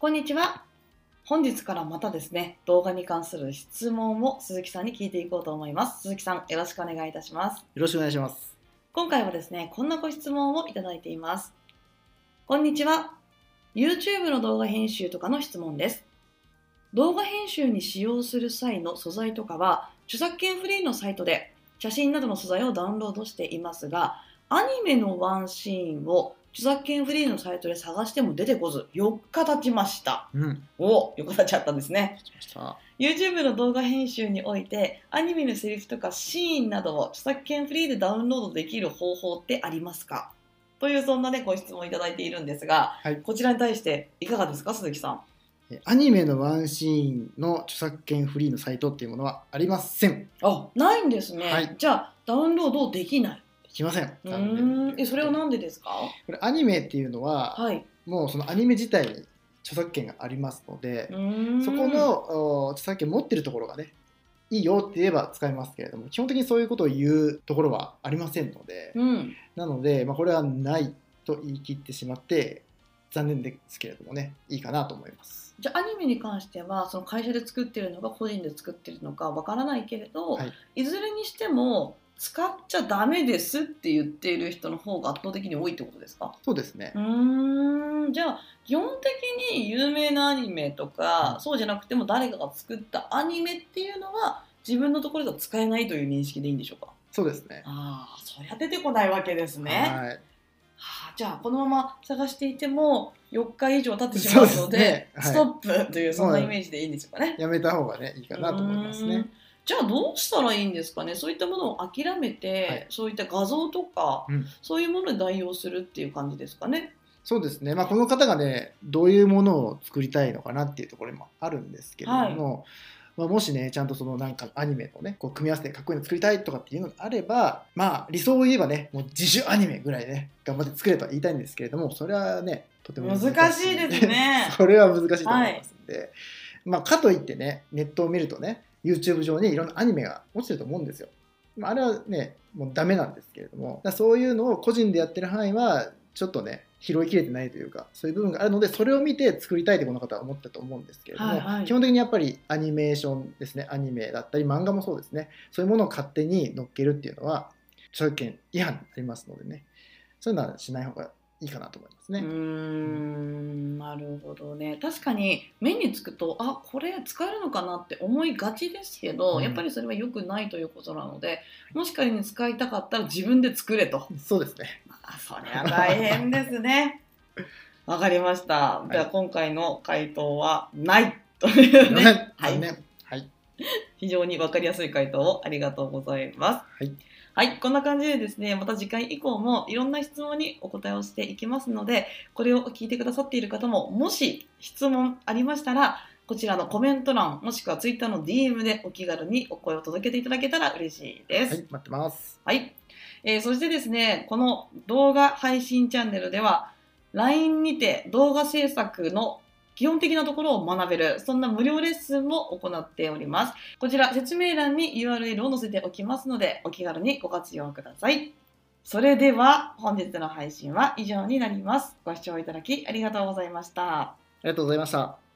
こんにちは。本日からまたですね、動画に関する質問を鈴木さんに聞いていこうと思います。鈴木さん、よろしくお願いいたします。よろしくお願いします。今回はですね、こんなご質問をいただいています。こんにちは。YouTube の動画編集とかの質問です。動画編集に使用する際の素材とかは、著作権フリーのサイトで写真などの素材をダウンロードしていますが、アニメのワンシーンを著作権フリーのサイトで探しても出てこず、4日経ちました。うん。お4日経っちゃったんですね。YouTube の動画編集においてアニメのセリフとかシーンなどを著作権フリーでダウンロードできる方法ってありますか？というそんなねご質問をいただいているんですが、はいこちらに対していかがですか鈴木さん？えアニメのワンシーンの著作権フリーのサイトっていうものはありません。あないんですね、はいじゃあダウンロードできないできません。うん。えそれは何でですか？これアニメっていうのは、はい。もうそのアニメ自体に著作権がありますのでそこのお著作権持ってるところがね、いいよって言えば使えますけれども、基本的にそういうことを言うところはありませんので、うん。なので、まあ、これはないと言い切ってしまって、残念ですけれどもね、いいかなと思います。じゃあアニメに関してはその会社で作ってるのか個人で作ってるのかわからないけれど、はい。い、ずれにしても使っちゃダメですって言っている人の方が圧倒的に多いってことですか？そうですねう。ーんじゃあ基本的に有名なアニメとか、うんそうじゃなくても誰かが作ったアニメっていうのは自分のところでは使えないという認識でいいんでしょうか？そうですね。ああそりゃ出てこないわけですね。はい。はあ、じゃあこのまま探していても4日以上経ってしまうのでねはいストップというそんなイメージでいいんでしょうかね。やめた方がね、いいかなと思いますねうん。じゃあどうしたらいいんですかね？そういったものを諦めて、はい。そういった画像とか、うん。そういうもので代用するっていう感じですかね？そうですね、まあ、この方がね、どういうものを作りたいのかなっていうところもあるんですけれども、まあ、もしね、ちゃんとそのなんかアニメのね、こう組み合わせてかっこいいの作りたいとかっていうのがあれば、まあ、理想を言えばね、もう自主アニメぐらいね、頑張って作れとは言いたいんですけれども、それはね、とても難しい。ですね。それは難しいと思いますんで、まあ、かといってね、ネットを見るとね、YouTube 上にいろんなアニメが落ちてると思うんですよ。まああれはね、もうダメなんですけれども、そういうのを個人でやってる範囲は、ちょっとね、拾いきれてないというか、そういう部分があるので、それを見て作りたいとこの方は思ったと思うんですけれども、はいはい基本的にやっぱりアニメーションですね、アニメだったり、漫画もそうですね、そういうものを勝手に乗っけるっていうのは、著作権違反になりますのでね、そういうのはしない方がいいかなと思いますね。うーんなるほどね確かに目につくとあこれ使えるのかなって思いがちですけど、うん。やっぱりそれは良くないということなのでもし仮に使いたかったら自分で作れと。そうですね。あそれは大変ですね。わかりました。い。じゃあ今回の回答はないというね、はい。はい。非常に分かりやすい回答をありがとうございます。はい。はい、こんな感じでですね、また次回以降もいろんな質問にお答えをしていきますので、これを聞いてくださっている方も、もし質問ありましたら、こちらのコメント欄、もしくは Twitter の DM でお気軽にお声を届けていただけたら嬉しいです。はい、待ってます。はい。えーそしてですね、この動画配信チャンネルでは、LINE にて動画制作の基本的なところを学べる、そんな無料レッスンも行っております。こちら説明欄に URL を載せておきますので、お気軽にご活用ください。それでは、本日の配信は以上になります。ご視聴いただきありがとうございました。ありがとうございました。